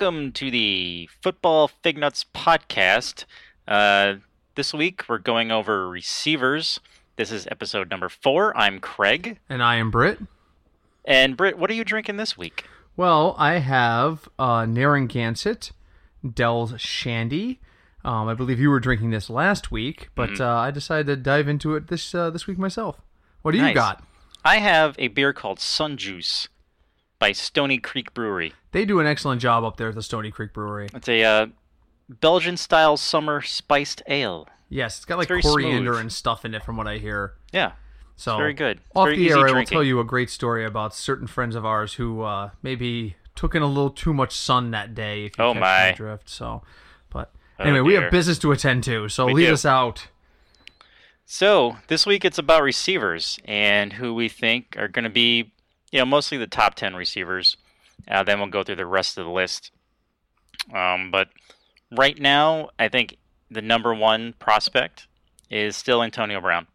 welcome to the Football Fignuts podcast. Uh, this week we're going over receivers. This is episode number four. I'm Craig. And I am Britt. And Britt, what are you drinking this week? Well, I have uh, Narragansett, Del's Shandy. Um, I believe you were drinking this last week, but Mm-hmm. uh, I decided to dive into it this uh, this week myself. What do you got? I have a beer called Sun Juice by Stony Creek Brewery. They do an excellent job up there at the Stony Creek Brewery. It's a uh, Belgian style summer spiced ale. Yes, it's got like very coriander smooth. and stuff in it, from what I hear. Yeah. So very good. It's Off very the easy air, I will tell you a great story about certain friends of ours who uh, maybe took in a little too much sun that day. If you Oh, catch my. drift. So, but Oh, anyway, we have business to attend to. So We lead do. us out. So this week it's about receivers and who we think are going to be, you know, mostly the top ten receivers. Uh, then we'll go through the rest of the list. Um, but right now, I think the number one prospect is still Antonio Brown.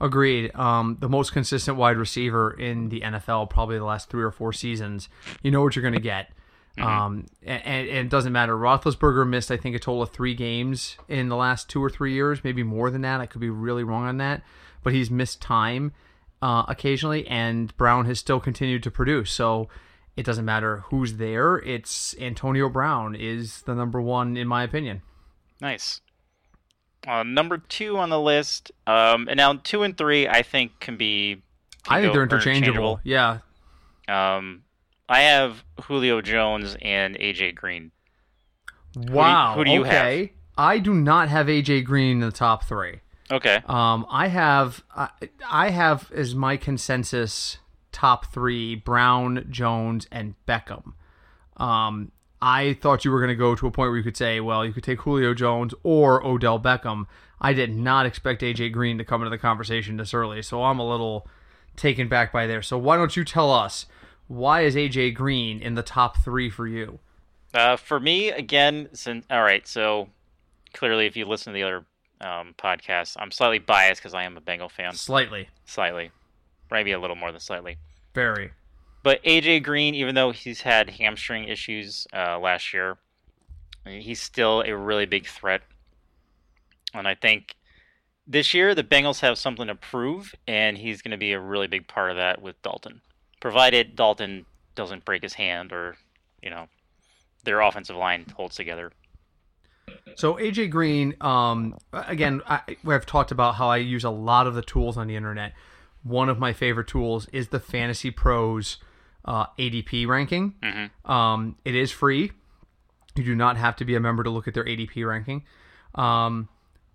Agreed. Um, the most consistent wide receiver in the NFL, probably the last three or four seasons. You know what you're going to get. Um, and, and it doesn't matter. Roethlisberger missed, I think, a total of three games in the last two or three years, maybe more than that. I could be really wrong on that, but he's missed time uh, occasionally, and Brown has still continued to produce. So it doesn't matter who's there. It's Antonio Brown is the number one in my opinion. Nice. Uh, number two on the list, um, and now two and three, I think can be. can I think they're interchangeable. Yeah, Um, I have Julio Jones and AJ Green. Wow. who do you okay. I do not have AJ Green in the top three. Okay. Um, I have I, I have as my consensus top three Brown, Jones, and Beckham. Um, I thought you were going to go to a point where you could say, well, you could take Julio Jones or Odell Beckham. I did not expect AJ Green to come into the conversation this early, so I'm a little taken back by there. So why don't you tell us why is AJ Green in the top three for you? Uh, for me, again, since all right, so clearly, if you listen to the other um, podcasts, I'm slightly biased because I am a Bengal fan, Slightly, slightly, maybe a little more than slightly. very. But AJ Green, even though he's had hamstring issues uh, last year, he's still a really big threat. And I think this year the Bengals have something to prove, and he's going to be a really big part of that with Dalton, provided Dalton doesn't break his hand or, you know, their offensive line holds together. So AJ Green, um, again, I, I've talked about how I use a lot of the tools on the internet. One of my favorite tools is the Fantasy Pros uh, ADP ranking. Um, it is free. You do not have to be a member to look at their ADP ranking. Um,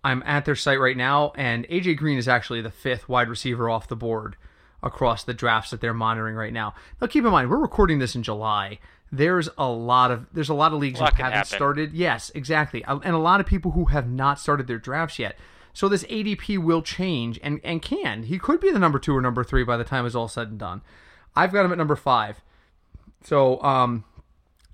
I'm at their site right now, and AJ Green is actually the fifth wide receiver off the board across the drafts that they're monitoring right now. Now, keep in mind, we're recording this in July. There's a lot of there's a lot of leagues that haven't started. Yes, exactly, and a lot of people who have not started their drafts yet. So this ADP will change and and can he could be the number two or number three by the time it's all said and done. I've got him at number five. So um,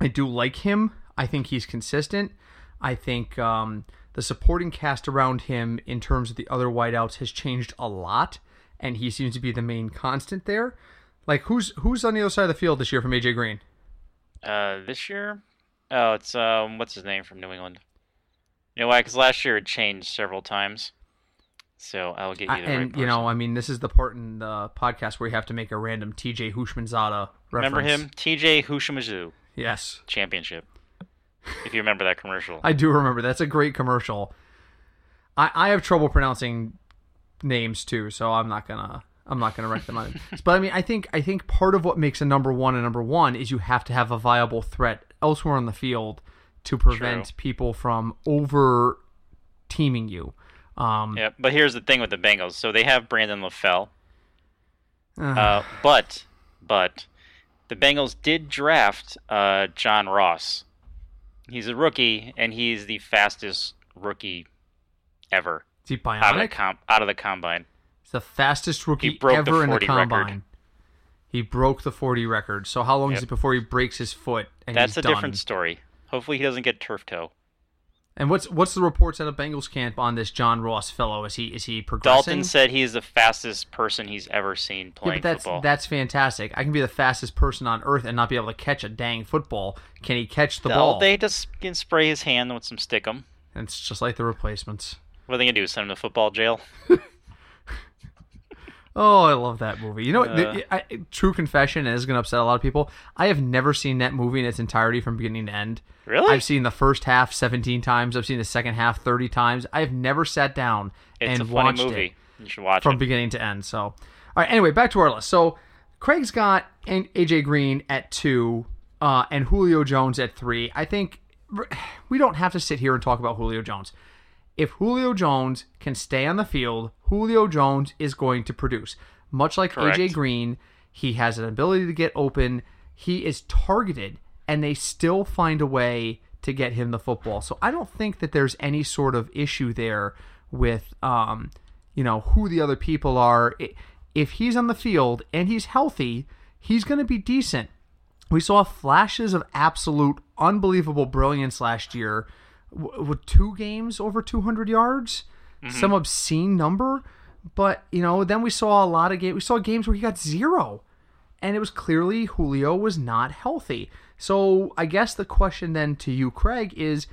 I do like him. I think he's consistent. I think um, the supporting cast around him in terms of the other wideouts has changed a lot, and he seems to be the main constant there. Like who's who's on the other side of the field this year from AJ Green? Uh, this year, oh, it's um, what's his name from New England? You know why? Because last year it changed several times. So I'll get you I- the right and person. you know, I mean, this is the part in the podcast where you have to make a random TJ Houshmandzadeh reference. remember him, T.J. Hushamazu Yes, Championship. If you remember that commercial. I do remember. That's a great commercial. I, I have trouble pronouncing names too, so I'm not gonna I'm not gonna rank them on it. But I mean, I think I think part of what makes a number one a number one is you have to have a viable threat elsewhere on the field to prevent True. people from over teaming you. Um, Yeah, but here's the thing with the Bengals. So they have Brandon LaFell, uh, uh, but but the Bengals did draft uh, John Ross. He's a rookie, and he's the fastest rookie ever is he out of the com- out of the combine. He's the fastest rookie broke the ever in the 40 record. He broke the 40 record. So how long is it before he breaks his foot and That's a done? different story. Hopefully, he doesn't get turf toe. And what's what's the reports out of Bengals camp on this John Ross fellow? Is he is he progressing? Dalton said he's the fastest person he's ever seen yeah, playing but that's football. that's fantastic. I can be the fastest person on earth and not be able to catch a dang football. Can he catch the No, ball? They just can spray his hand with some stickum. It's just like the replacements. What are they gonna do? Send him to football jail? Oh, I love that movie. You know, Uh. the, I, true confession, is going to upset a lot of people. I have never seen that movie in its entirety from beginning to end. Really? I've seen the first half 17 times. I've seen the second half 30 times. I have never sat down it's and a funny watched movie. it You should watch from it. beginning to end. So, all right. Anyway, back to our list. So, Craig's got AJ Green at two, uh, and Julio Jones at three. I think we don't have to sit here and talk about Julio Jones. If Julio Jones can stay on the field, Julio Jones is going to produce. Much like Correct. AJ Green, he has an ability to get open. He is targeted, and they still find a way to get him the football. So I don't think that there's any sort of issue there with, um, you know, who the other people are. If he's on the field and he's healthy, he's going to be decent. We saw flashes of absolute unbelievable brilliance last year with two games over 200 yards, mm-hmm. some obscene number. But you know, then we saw a lot of games. We saw games where he got zero, and it was clearly Julio was not healthy. So I guess the question then to you, Craig, is: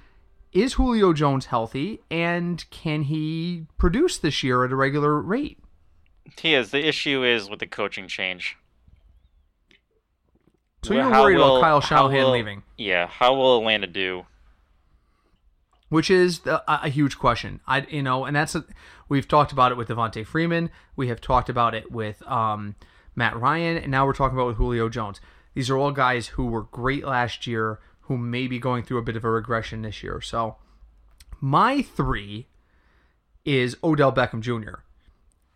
Is Julio Jones healthy, and can he produce this year at a regular rate? He is. The issue is with the coaching change. So Well, you're worried will- about Kyle Shanahan leaving. Yeah. How will Atlanta do? Which is a, a huge question. I you know, and that's a, we've talked about it with Devonta Freeman. We have talked about it with um, Matt Ryan, and now we're talking about with Julio Jones. These are all guys who were great last year, who may be going through a bit of a regression this year. So, my three is Odell Beckham Jr.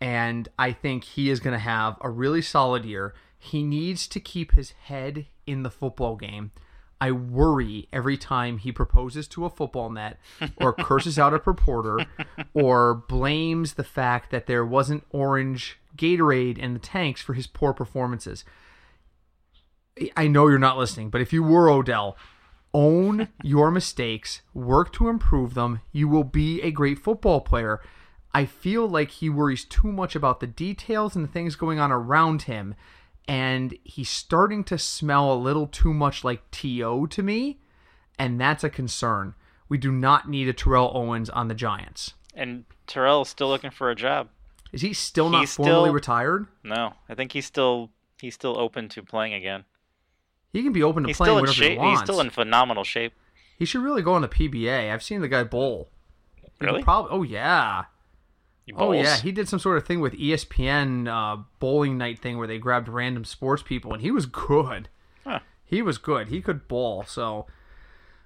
And I think he is going to have a really solid year. He needs to keep his head in the football game. I worry every time he proposes to a football net or curses out a reporter or blames the fact that there wasn't orange Gatorade in the tanks for his poor performances. I know you're not listening, but if you were Odell, own your mistakes, work to improve them. You will be a great football player. I feel like he worries too much about the details and the things going on around him, and he's starting to smell a little too much like T.O. to me, and that's a concern. We do not need a Terrell Owens on the Giants. And Terrell is still looking for a job. Is he still not He's formally still- retired? No, I think he's still he's still open to playing again. He can be open to He's playing whatever he wants. He's still in phenomenal shape. He should really go on the PBA. I've seen the guy bowl. Really? oh yeah. Oh yeah, he did some sort of thing with ESPN uh, bowling night thing where they grabbed random sports people, and he was good. Huh. He was good. He could bowl. So,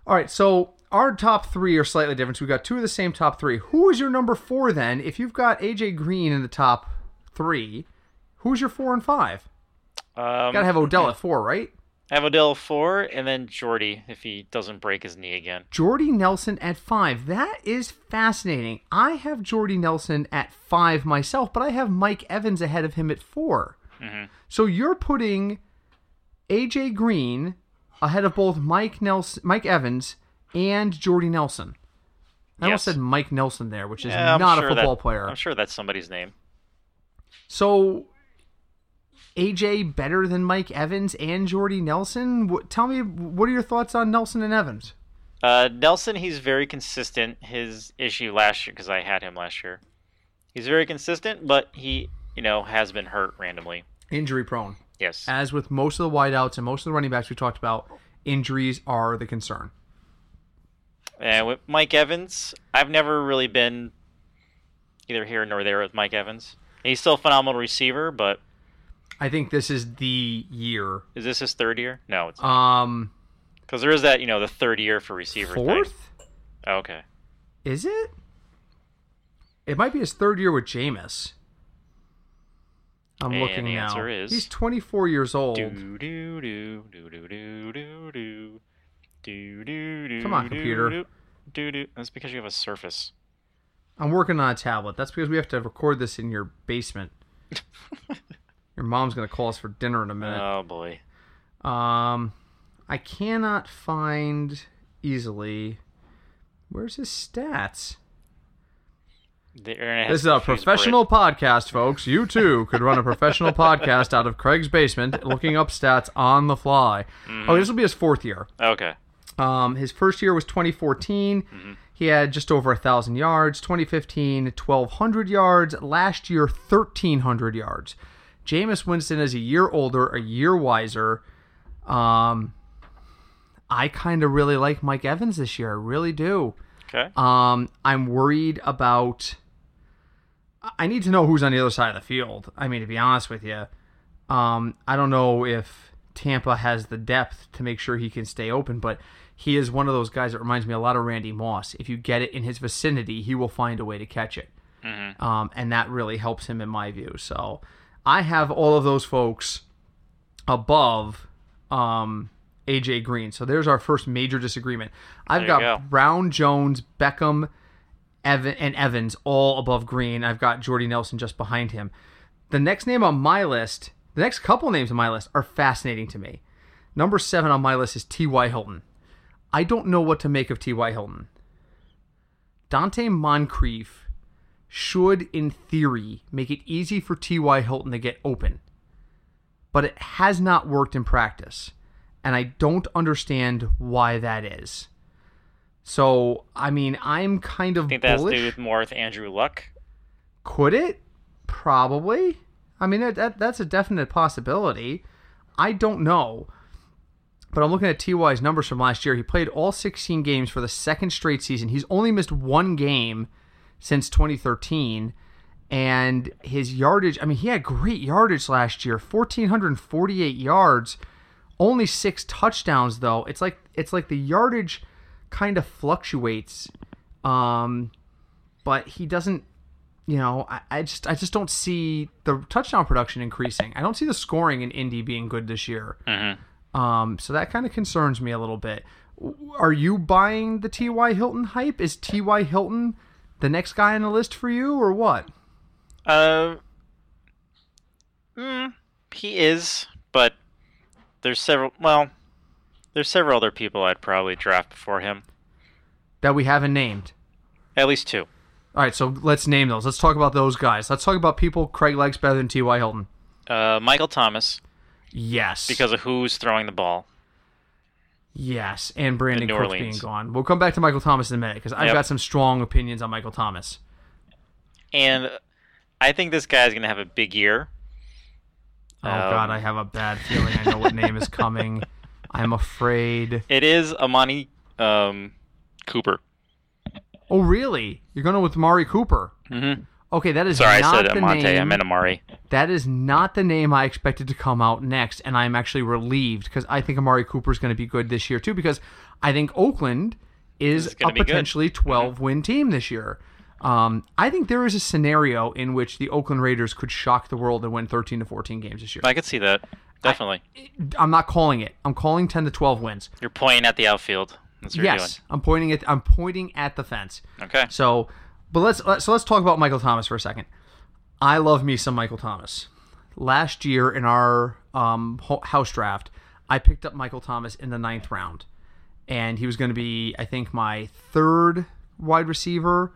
all right. So our top three are slightly different. So we got two of the same top three. Who is your number four then? If you've got AJ Green in the top three, who's your four and five? Um, Got to have Odell at four, right? I have Odell four, and then Jordy if he doesn't break his knee again. Jordy Nelson at five. That is fascinating. I have Jordy Nelson at five myself, but I have Mike Evans ahead of him at 4 mm-hmm. So you're putting AJ Green ahead of both Mike Nelson, Mike Evans, and Jordy Nelson. I almost said Mike Nelson there, which is Yeah, not sure a football that, player. I'm sure that's somebody's name. So AJ better than Mike Evans and Jordy Nelson? What, tell me, what are your thoughts on Nelson and Evans? Uh, Nelson, he's very consistent. His issue last year, because I had him last year, he's very consistent, but he, you know, has been hurt randomly. Injury prone. Yes. as with most of the wideouts and most of the running backs we talked about, injuries are the concern. And with Mike Evans, I've never really been either here nor there with Mike Evans. He's still a phenomenal receiver, but I think this is the year. Is this his third year? No, it's not. um because there is that you know the third year for receiver. Fourth? Thing. Oh, okay. Is it? It might be his third year with Jameis. I'm and looking the now. Is he's 24 years old. Do, do, do, do, do, do, do, do. Do, do, do, Come on, computer. Do, do, do. That's because you have a Surface. I'm working on a tablet. That's because we have to record this in your basement. your mom's gonna call us for dinner in a minute. Oh boy. Um, I cannot find easily Where's his stats? This is a professional podcast, folks. You too could run a professional podcast out of Craig's basement, looking up stats on the fly. Oh, this will be his fourth year. Okay. Um, his first year was 2014. He had just over a thousand yards. 2015, 1,200 yards. Last year, 1,300 yards. Jameis Winston is a year older, a year wiser. Um, I kind of really like Mike Evans this year. I really do. Okay. Um, I'm worried about. I need to know who's on the other side of the field. I mean, to be honest with you, um, I don't know if Tampa has the depth to make sure he can stay open, but he is one of those guys that reminds me a lot of Randy Moss. If you get it in his vicinity, he will find a way to catch it, um, and that really helps him in my view. So, I have all of those folks above um, AJ Green. So there's our first major disagreement. I've There got go. Brown, Jones, Beckham, Evan, and Evans all above Green. I've got Jordy Nelson just behind him. The next name on my list, the next couple names on my list are fascinating to me. Number seven on my list is T.Y. Hilton. I don't know what to make of T.Y. Hilton. Donte Moncrief should, in theory, make it easy for T.Y. Hilton to get open. But it has not worked in practice. And I don't understand why that is. So, I mean, I'm kind of I think that has to do with more with Andrew Luck. Could it? Probably. I mean, that, that that's a definite possibility. I don't know. But I'm looking at TY's numbers from last year. He played all 16 games for the second straight season. He's only missed one game since 2013. And his yardage, I mean, he had great yardage last year 1,448 yards, only six touchdowns, though. It's like it's like the yardage kind of fluctuates. Um, but he doesn't you know, I, I just I just don't see the touchdown production increasing. I don't see the scoring in Indy being good this year. Um, so that kind of concerns me a little bit. Are you buying the T.Y. Hilton hype? Is T.Y. Hilton the next guy on the list for you, or what? Uh, mm, he is, but there's several. Well, there's several other people I'd probably draft before him. That we haven't named. At least two. All right, so let's name those. Let's talk about those guys. Let's talk about people Craig likes better than T.Y. Hilton. Uh, Michael Thomas, Yes. because of who's throwing the ball. Yes, and Brandin New Cooks Orleans. being gone. We'll come back to Michael Thomas in a minute because I've Yep. got some strong opinions on Michael Thomas. And I think this guy's going to have a big year. Oh Um, God, I have a bad feeling. I know what name is coming. I'm afraid. It is Amani um, Cooper. Oh, really? You're going with Mari Cooper? Mm-hmm. Okay, that is sorry. I said Amante. Name, I meant Amari. That is not the name I expected to come out next, and I'm actually relieved because I think Amari Cooper is going to be good this year too. Because I think Oakland is a be good. potentially 12 win team this year. Um, I think there is a scenario in which the Oakland Raiders could shock the world and win 13 to 14 games this year. I could see that. Definitely. I'm not calling it. I'm calling 10 to 12 wins. You're pointing at the outfield. That's what Yes, I'm pointing at I'm pointing at the fence. Okay. So, but let's let- so let's talk about Michael Thomas for a second. I love me some Michael Thomas. Last year in our um, house draft, I picked up Michael Thomas in the ninth round, and he was going to be, I think, my third wide receiver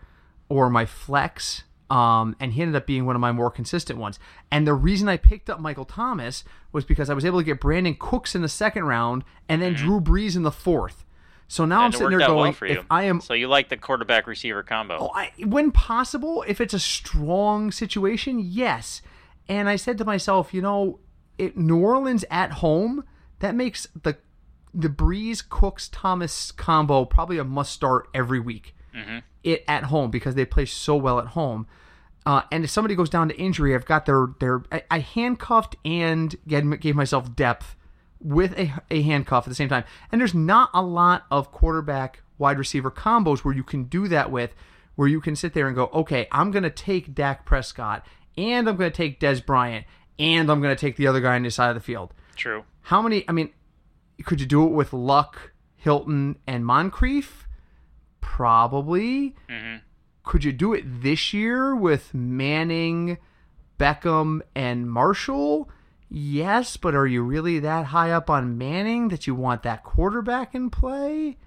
or my flex. Um, and he ended up being one of my more consistent ones. And the reason I picked up Michael Thomas was because I was able to get Brandin Cooks in the second round and then Drew Brees in the fourth. So now I'm sitting there going, well for you. if I am So you like the quarterback receiver combo. Oh, I, when possible, if it's a strong situation, yes. And I said to myself, you know, it, New Orleans at home, that makes the the Brees Cooks Thomas combo probably a must start every week. It at home because they play so well at home. Uh, and if somebody goes down to injury, I've got their their I, I handcuffed and gave, gave myself depth with a, a handcuff at the same time. And there's not a lot of quarterback wide receiver combos where you can do that with, where you can sit there and go, okay, I'm going to take Dak Prescott and I'm going to take Dez Bryant and I'm going to take the other guy on the side of the field. True. How many? I mean, could you do it with Luck, Hilton, and Moncrief? Probably. Mm-hmm. Could you do it this year with Manning, Beckham, and Marshall? Yes, but are you really that high up on Manning that you want that quarterback in play?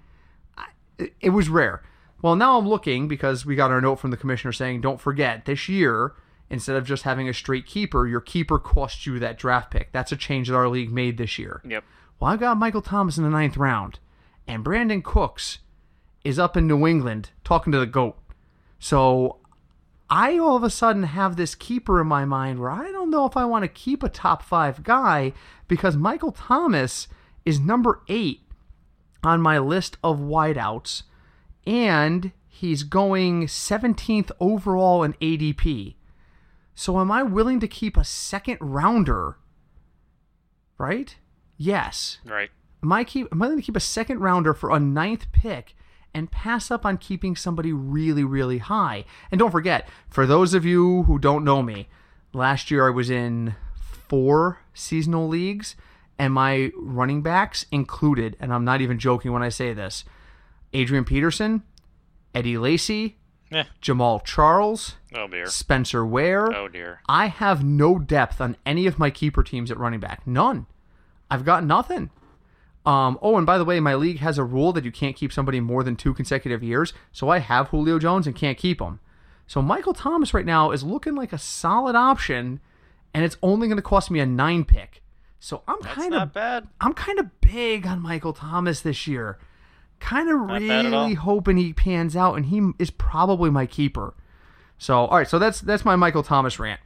I- It was rare. Well, now I'm looking because we got our note from the commissioner saying, don't forget, this year, instead of just having a straight keeper, your keeper costs you that draft pick. That's a change that our league made this year. Yep. Well, I got Michael Thomas in the ninth round, and Brandin Cooks is up in New England talking to the GOAT. So I all of a sudden have this keeper in my mind where I don't know if I want to keep a top five guy because Michael Thomas is number eight on my list of wideouts, and he's going 17th overall in ADP. So am I willing to keep a second rounder? Right? Yes. Right. Am I keep am I going to keep a second rounder for a ninth pick and pass up on keeping somebody really, really high? And don't forget, for those of you who don't know me, last year I was in four seasonal leagues, and my running backs included, and I'm not even joking when I say this, Adrian Peterson, Eddie Lacy, Yeah. Jamaal Charles, Oh dear. Spencer Ware. Oh dear. I have no depth on any of my keeper teams at running back. None. I've got nothing. Um, oh, and by the way, my league has a rule that you can't keep somebody more than two consecutive years. So I have Julio Jones and can't keep him. So Michael Thomas right now is looking like a solid option, and it's only going to cost me a nine pick. So I'm kind of bad. I'm kind of big on Michael Thomas this year. Kind of bad at all. really hoping he pans out, and he is probably my keeper. So, all right, so that's that's my Michael Thomas rant.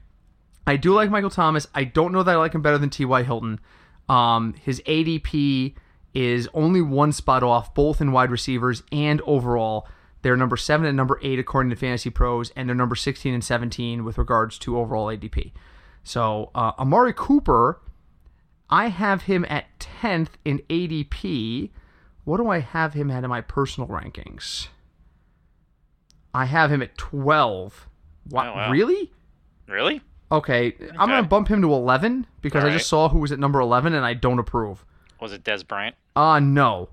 I do like Michael Thomas. I don't know that I like him better than T.Y. Hilton. Um, his ADP is only one spot off, both in wide receivers and overall. They're number seven and number eight according to Fantasy Pros, and they're number 16 and 17 with regards to overall ADP. So, uh, Amari Cooper, I have him at 10th in ADP. What do I have him at in my personal rankings? I have him at 12. Wow, Oh, wow. really? Really? Okay, I'm going to bump him to 11 because I just saw who was at number 11 and I don't approve. Was it Dez Bryant? Uh, no.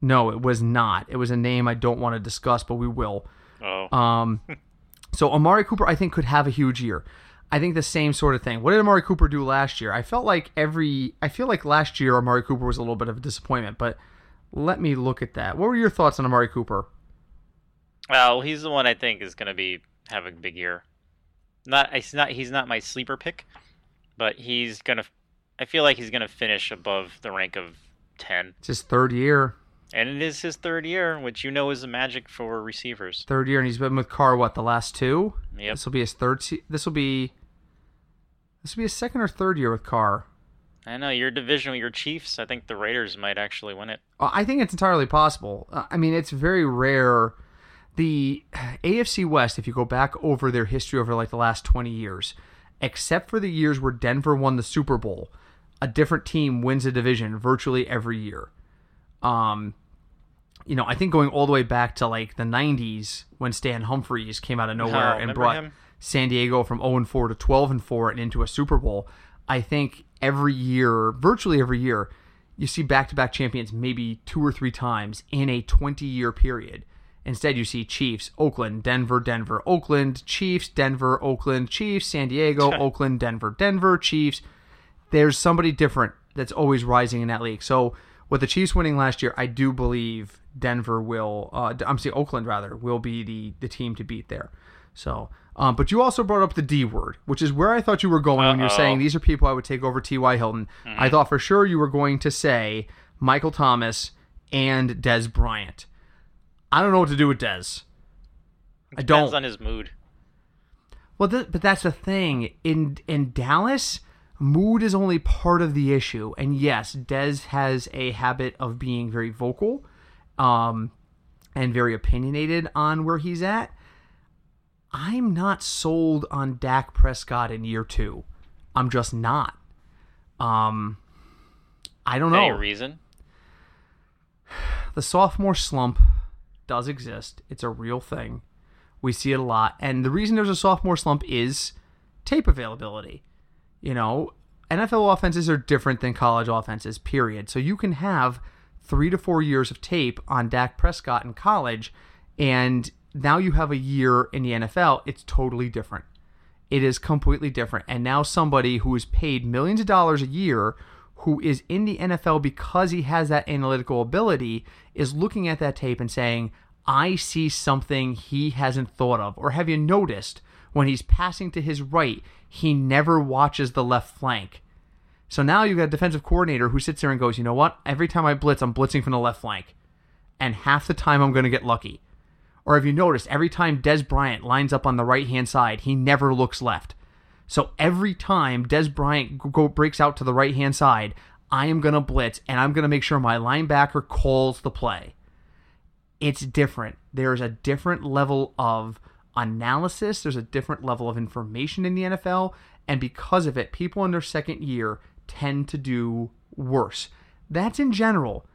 No, it was not. It was a name I don't want to discuss, but we will. Oh. Um, so Amari Cooper, I think, could have a huge year. I think the same sort of thing. What did Amari Cooper do last year? I felt like every, I feel like last year Amari Cooper was a little bit of a disappointment, but let me look at that. What were your thoughts on Amari Cooper? Well, he's the one I think is going to be have a big year. Not he's not he's not my sleeper pick, but he's gonna. I feel like he's gonna finish above the rank of ten, It's his third year, and it is his third year, which you know is a magic for receivers. third year, and he's been with Carr what the last two? Yep. This will be his third. Se- this will be. This will be his second or third year with Carr. I know your division, your Chiefs. I think the Raiders might actually win it. Uh, I think it's entirely possible. Uh, I mean, it's very rare. The AFC West, if you go back over their history over like the last 20 years, except for the years where Denver won the Super Bowl, a different team wins a division virtually every year. Um, you know, I think going all the way back to like the 90s when Stan Humphries came out of nowhere and Oh, brought him? San Diego from 0 and 4 to 12 and 4 and into a Super Bowl. I think every year, virtually every year, you see back-to-back champions maybe two or three times in a 20-year period. Instead, you see Chiefs, Oakland, Denver, Denver, Oakland, Chiefs, Denver, Oakland, Chiefs, San Diego, Oakland, Denver, Denver, Chiefs. There's somebody different that's always rising in that league. So with the Chiefs winning last year, I do believe Denver will. Uh, I'm saying Oakland rather will be the the team to beat there. So, um, but you also brought up the D word, which is where I thought you were going when you're saying these are people I would take over T.Y. Hilton. I thought for sure you were going to say Michael Thomas and Dez Bryant. I don't know what to do with Dez. I Depends don't. on his mood. Well, th- but that's the thing in in Dallas. Mood is only part of the issue, and yes, Dez has a habit of being very vocal, um, and very opinionated on where he's at. I'm not sold on Dak Prescott in year two. I'm just not. Um, I don't know Any reason? the sophomore slump does exist. It's a real thing. We see it a lot. And the reason there's a sophomore slump is tape availability. You know, NFL offenses are different than college offenses, period. So you can have three to four years of tape on Dak Prescott in college, and now you have a year in the NFL. It's totally different. It is completely different. And now somebody who is paid millions of dollars a year, who is in the NFL because he has that analytical ability, is looking at that tape and saying, I see something he hasn't thought of. Or have you noticed when he's passing to his right, he never watches the left flank? So now you've got a defensive coordinator who sits there and goes, you know what? Every time I blitz, I'm blitzing from the left flank. And half the time I'm going to get lucky. Or have you noticed every time Dez Bryant lines up on the right hand side, he never looks left. So every time Dez Bryant go, breaks out to the right hand side, I am going to blitz and I'm going to make sure my linebacker calls the play. It's different. There's a different level of analysis, there's a different level of information in the NFL. And because of it, people in their second year tend to do worse. That's in general.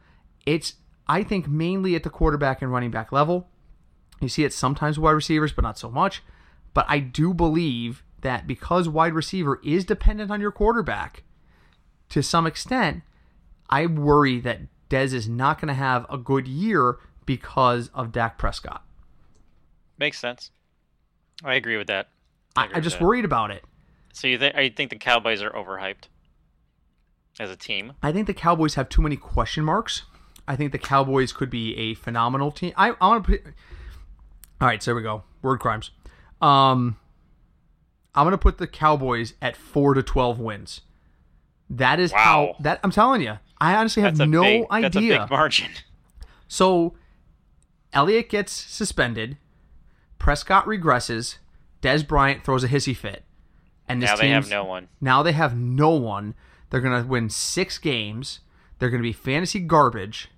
It's, I think, mainly at the quarterback and running back level. You see it sometimes with wide receivers, but not so much. But I do believe that because wide receiver is dependent on your quarterback to some extent, I worry that Dez is not going to have a good year because of Dak Prescott. Makes sense. I agree with that. I, I, just worried about it. So you think I think the Cowboys are overhyped as a team? I think the Cowboys have too many question marks. I think the Cowboys could be a phenomenal team. I, I want to put. All right, so here we go. Word crimes. Um, I'm going to put the Cowboys at four to twelve wins. That is wow. how that I'm telling you. I honestly have no big, idea. That's a big margin. So, Elliott gets suspended. Prescott regresses. Dez Bryant throws a hissy fit, and this now they have no one. Now they have no one. They're going to win six games. They're going to be fantasy garbage,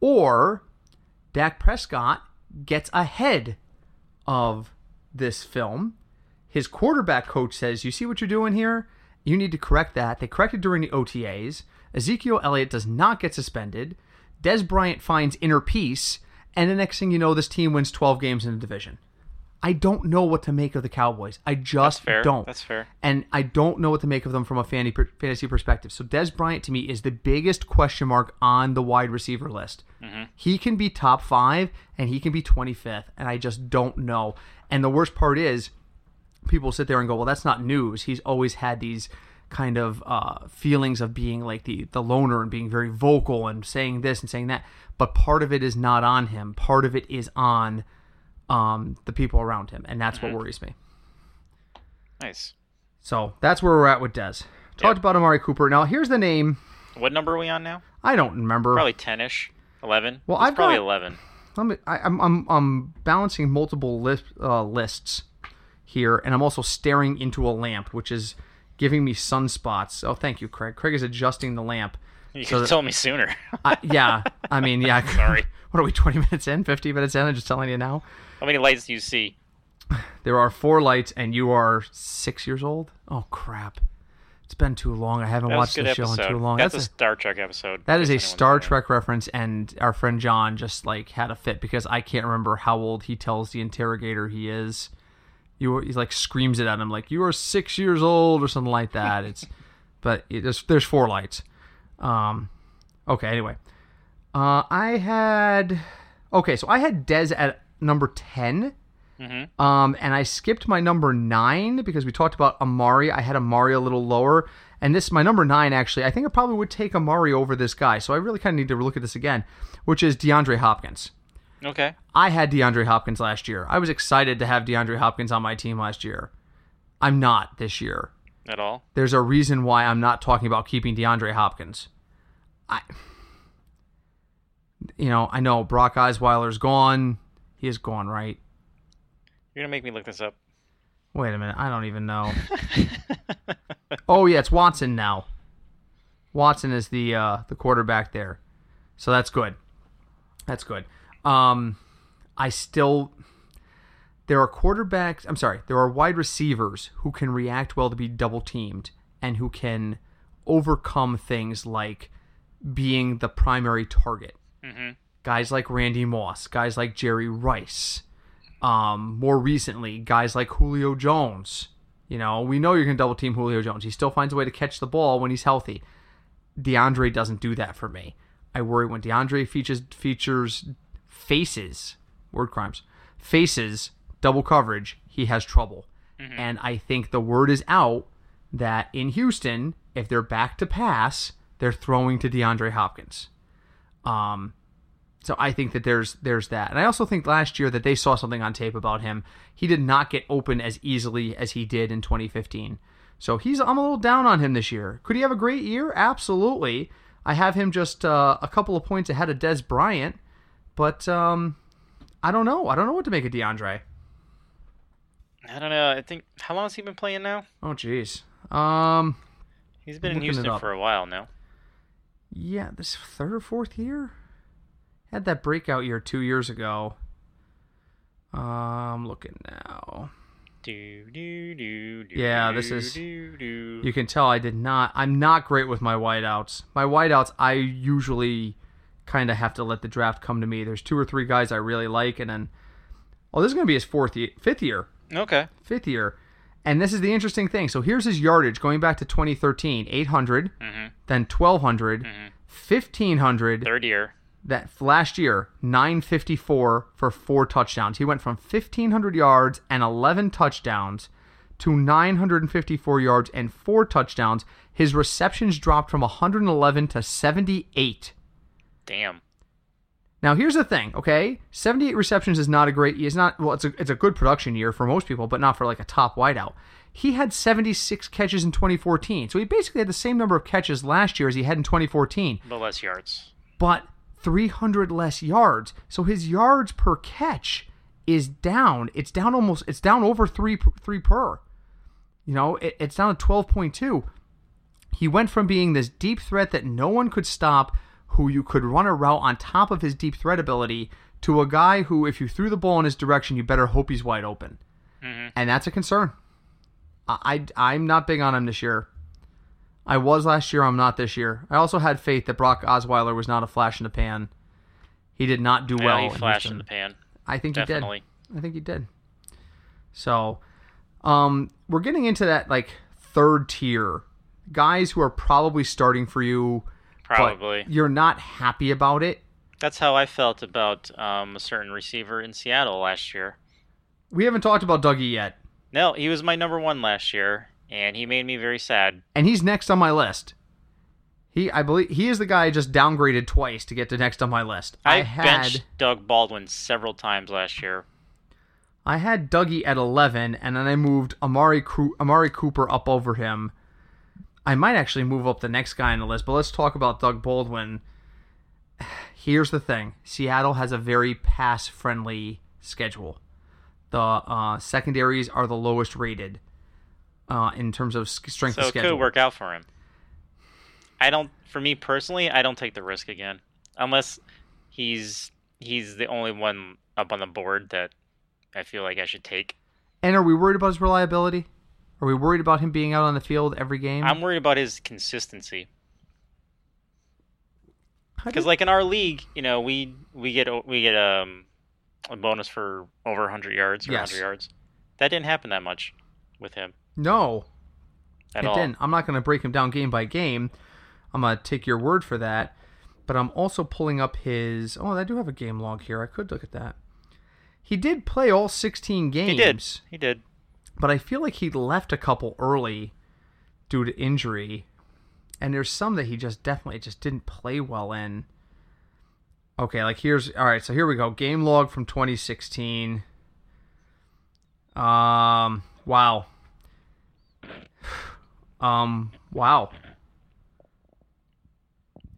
or Dak Prescott gets ahead of this film his quarterback coach says, You see what you're doing here? You need to correct that. They corrected during the OTAs. Ezekiel Elliott does not get suspended. Dez Bryant finds inner peace. And the next thing you know, this team wins 12 games in the division. I don't know what to make of the Cowboys. I just That's don't. That's fair. And I don't know what to make of them from a fantasy perspective. So Dez Bryant to me is the biggest question mark on the wide receiver list. Mm-hmm. He can be top five and he can be 25th, and I just don't know. And the worst part is people sit there and go, well, that's not news. He's always had these kind of uh, feelings of being like the the loner and being very vocal and saying this and saying that. But part of it is not on him. Part of it is on um, the people around him, and that's mm-hmm. what worries me. Nice. So that's where we're at with Dez. Talked yep. about Amari Cooper. Now here's the name. What number are we on now? I don't remember. Probably ten-ish, eleven. Well, I've probably got, eleven. Let me. I, am I'm I'm balancing multiple list, uh, lists here, and I'm also staring into a lamp, which is giving me sunspots. Oh, thank you, Craig. Craig is adjusting the lamp. You so told me sooner. I, yeah, I mean, yeah. Sorry. What are we? Twenty minutes in? Fifty minutes in? I'm just telling you now. How many lights do you see? There are four lights, and you are six years old. Oh crap! It's been too long. I haven't watched the show in too long. That's, That's a, a Star Trek episode. That is a Star Trek reference, and our friend John just like had a fit because I can't remember how old he tells the interrogator he is you he like screams it at him like you are six years old or something like that. It's but it, there's there's four lights. Um, okay. Anyway, uh, I had okay, so I had Dez at number 10 mm-hmm. Um, and I skipped my number nine because we talked about Amari. I had Amari a little lower, and this my number nine actually. I think I probably would take Amari over this guy. So I really kind of need to look at this again, which is DeAndre Hopkins. Okay. I had DeAndre Hopkins last year. I was excited to have DeAndre Hopkins on my team last year. I'm not this year. At all? There's a reason why I'm not talking about keeping DeAndre Hopkins. I you know, I know Brock Osweiler's gone. He is gone, right? You're gonna make me look this up. Wait a minute, I don't even know. oh yeah, it's Watson now. Watson is the uh, the quarterback there, so that's good. That's good. Um, I still there are quarterbacks. I'm sorry, there are wide receivers who can react well to be double teamed and who can overcome things like being the primary target. Mm-hmm. Guys like Randy Moss, guys like Jerry Rice. Um, more recently, guys like Julio Jones. You know, we know you're going to double team Julio Jones. He still finds a way to catch the ball when he's healthy. DeAndre doesn't do that for me. I worry when DeAndre features features faces, word crimes, faces double coverage, he has trouble. Mm-hmm. And I think the word is out that in Houston, if they're back to pass, they're throwing to DeAndre Hopkins. Um, so I think that there's there's that, and I also think last year that they saw something on tape about him. He did not get open as easily as he did in 2015. So he's I'm a little down on him this year. Could he have a great year? Absolutely. I have him just uh, a couple of points ahead of Dez Bryant, but um, I don't know. I don't know what to make of DeAndre. I don't know. I think how long has he been playing now? Oh, jeez. Um, He's been in Houston for a while now. yeah, this third or fourth year. Had that breakout year two years ago. Um, looking now. Do, do, do, do, Yeah, this is-. You can tell I did not. I'm not great with my wideouts. My wideouts, I usually kind of have to let the draft come to me. There's two or three guys I really like, and then oh, this is going to be his fourth, year, fifth year, Okay. fifth year, and this is the interesting thing. So here's his yardage going back to 2013: 800, Mm-hmm. then 1200, 1500. Third year. That last year, 954 for four touchdowns. He went from 1500 yards and 11 touchdowns to 954 yards and four touchdowns. His receptions dropped from 111 to 78. Damn. Now here's the thing, okay? 78 receptions is not a great. Is not well. It's a it's a good production year for most people, but not for like a top wideout. He had 76 catches in 2014, so he basically had the same number of catches last year as he had in 2014, But less yards. but 300 less yards. So his yards per catch is down. It's down almost. It's down over three p- three per. You know, it, it's down to 12.2. He went from being this deep threat that no one could stop, who you could run a route on top of his deep threat ability, to a guy who, if you threw the ball in his direction, you better hope he's wide open. And that's a concern. I, I, I'm not big on him this year. I was last year, I'm not this year. I also had faith that Brock Osweiler was not a flash in the pan. He did not do Yeah, well. he in flashed Houston. in the pan. I think Definitely. he did. I think he did. So, um, we're getting into that like third tier guys who are probably starting for you, Probably. you're not happy about it. That's how I felt about um, a certain receiver in Seattle last year. We haven't talked about Dougie yet, No, he was my number one last year, and he made me very sad. and he's next on my list. He, I believe, he is the guy I just downgraded twice to get to next on my list. I, I, had, benched Doug Baldwin several times last year. I had Dougie at 11, and then I moved Amari Amari Cooper up over him. I might actually move up the next guy on the list, but let's talk about Doug Baldwin. Here's the thing: Seattle has a very pass-friendly schedule. The uh, secondaries are the lowest rated uh, in terms of strength So of it could work out for him. I don't for me personally, I don't take the risk again. Unless he's he's the only one up on the board that I feel like I should take. And are we worried about his reliability? Are we worried about him being out on the field every game? I'm worried about his consistency. Because like in our league, you know, we we get we get um a bonus for over 100 yards or Yes. 100 yards. That didn't happen that much with him no, at it all. didn't. I'm not going to break him down game by game. I'm going to take your word for that. But I'm also pulling up his. Oh, I do have a game log here. I could look at that. He did play all 16 games. He did. He did. But I feel like he left a couple early due to injury. And there's some that he just definitely just didn't play well in. Okay, like here's all right, so here we go. Game log from 2016. Um wow. Um wow.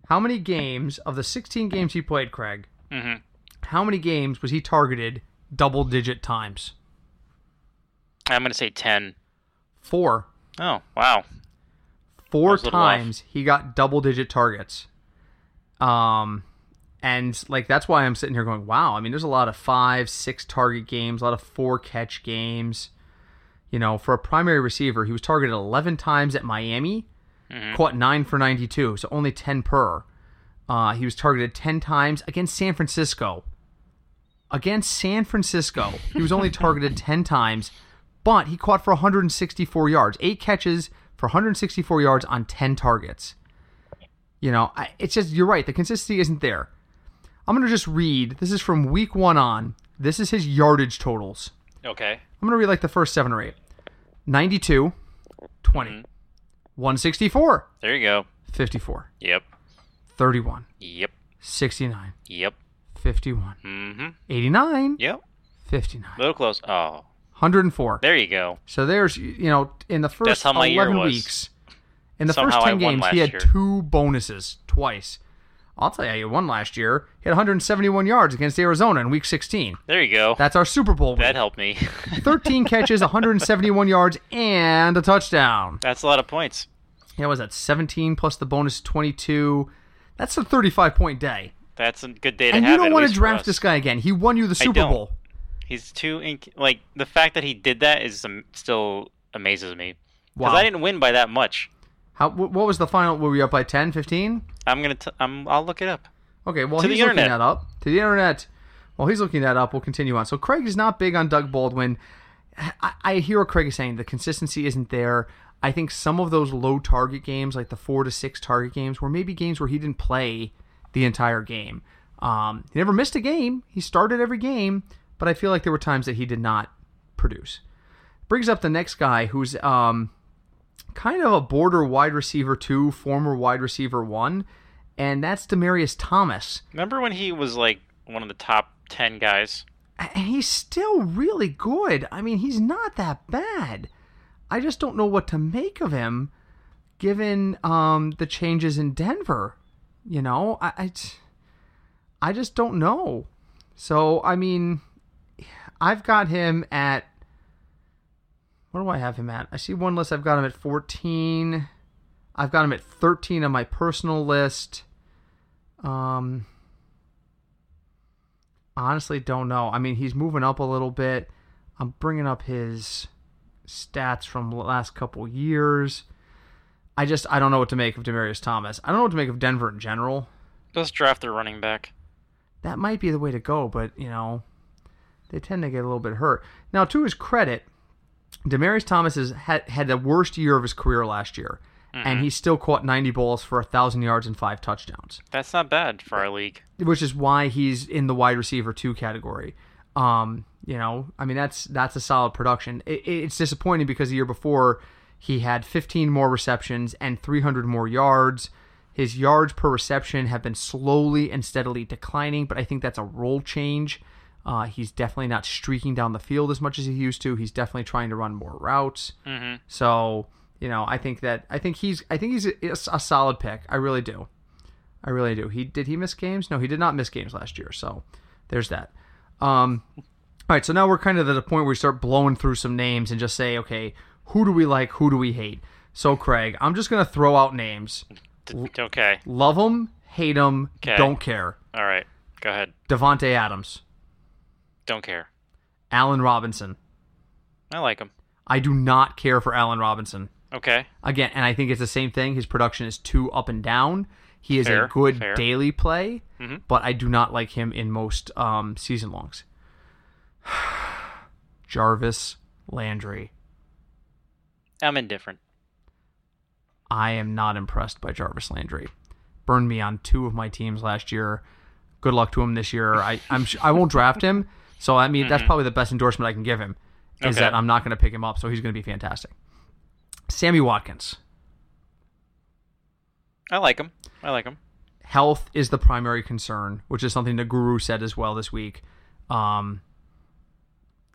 How many games of the 16 games he played, Craig? hmm How many games was he targeted double digit times? I'm gonna say 10. 4. Oh wow. four times he got double digit targets. Um and like that's why i'm sitting here going wow i mean there's a lot of five six target games a lot of four catch games. You know for a primary receiver he was targeted 11 times at miami caught 9 for 92 so only 10 per. Uh, he was targeted 10 times against san francisco. Against san francisco. He was only targeted 10 times but he caught for 164 yards, eight catches for 164 yards on 10 targets. You know, it's just you're right. The consistency isn't there. I'm gonna just read. This is from week one on. This is his yardage totals. Okay. I'm gonna read like the first seven or eight. 92, 20, 164, There you go. 54, Yep. 31, Yep. 69, Yep. 51. Mm-hmm. 89. Yep. 59. A little close. Oh, 104. there you go. So there's, you know, in the first how my year 11 was. weeks, in the Somehow first 10 games, he had year. two bonuses twice. I'll tell you, how you won last year. He had 171 yards against Arizona in Week 16. There you go. That's our Super Bowl. that week. helped me. 13 catches, 171 yards, and a touchdown. That's a lot of points. Yeah, was that 17 plus the bonus 22? That's a 35 point day. That's a good day to And have. you don't want to draft this guy again. He won you the Super. Bowl. He's too inc- like the fact that he did that is um, still amazes me because Wow. I didn't win by that much. How? wh- What was the final? Were we up by 10, 15? I'm gonna. T- I'm. I'll look it up. Okay, well To he's the looking that up. To the internet. While he's looking that up, we'll continue on. So Craig is not big on Doug Baldwin. I, I hear what Craig is saying. The consistency isn't there. I think some of those low target games, like the four to six target games, were maybe games where he didn't play the entire game. Um, he never missed a game. He started every game, but I feel like there were times that he did not produce. Brings up the next guy who's um, kind of a border wide receiver two, former wide receiver one, and that's Demaryius Thomas. Remember when he was like one of the top ten guys? And he's still really good. I mean, he's not that bad. I just don't know what to make of him, given um, the changes in Denver. You know, I, I, I just don't know. So I mean, I've got him at. What do I have him at? I see one list. I've got him at fourteen. I've got him at thirteen on my personal list. Um, honestly don't know. I mean, he's moving up a little bit. I'm bringing up his stats from the last couple years. I just I don't know what to make of Demaryius Thomas. I don't know what to make of Denver in general. Let's draft their running back. That might be the way to go, but you know, they tend to get a little bit hurt. Now, to his credit, Demaryius Thomas has had had the worst year of his career last year, and he still caught 90 balls for a thousand yards and five touchdowns. That's not bad for our league. which is why he's in the wide receiver two category. Um, you know, I mean that's that's a solid production. It, it's disappointing because the year before he had 15 more receptions and 300 more yards. His yards per reception have been slowly and steadily declining, but I think that's a role change. Uh, he's definitely not streaking down the field as much as he used to. He's definitely trying to run more routes. hmm So you know, I think that I think he's I think he's a, a solid pick. I really do. I really do. He did he miss games? No, he did not miss games last year. So there's that. Um, all right, so now we're kind of at the point where we start blowing through some names and just say, okay, who do we like? Who do we hate? So Craig, I'm just gonna throw out names. Okay. Love them, hate them, Okay. don't care. All right. Go ahead. Davante Adams, Don't care. Allen Robinson. I like him. I do not care for Allen Robinson. Okay. Again, and I think it's the same thing. His production is too up and down. He is Fair, a good fair. daily play, Mhm. but I do not like him in most um, season longs. Jarvis Landry. I'm indifferent. I am not impressed by Jarvis Landry. Burned me on two of my teams last year. Good luck to him this year. I I'm I won't draft him. So I mean that's probably the best endorsement I can give him is Mm-hmm. Okay. that I'm not going to pick him up. So he's going to be fantastic. Sammy Watkins. I like him. I like him. health is the primary concern, which is something the guru said as well this week. Um,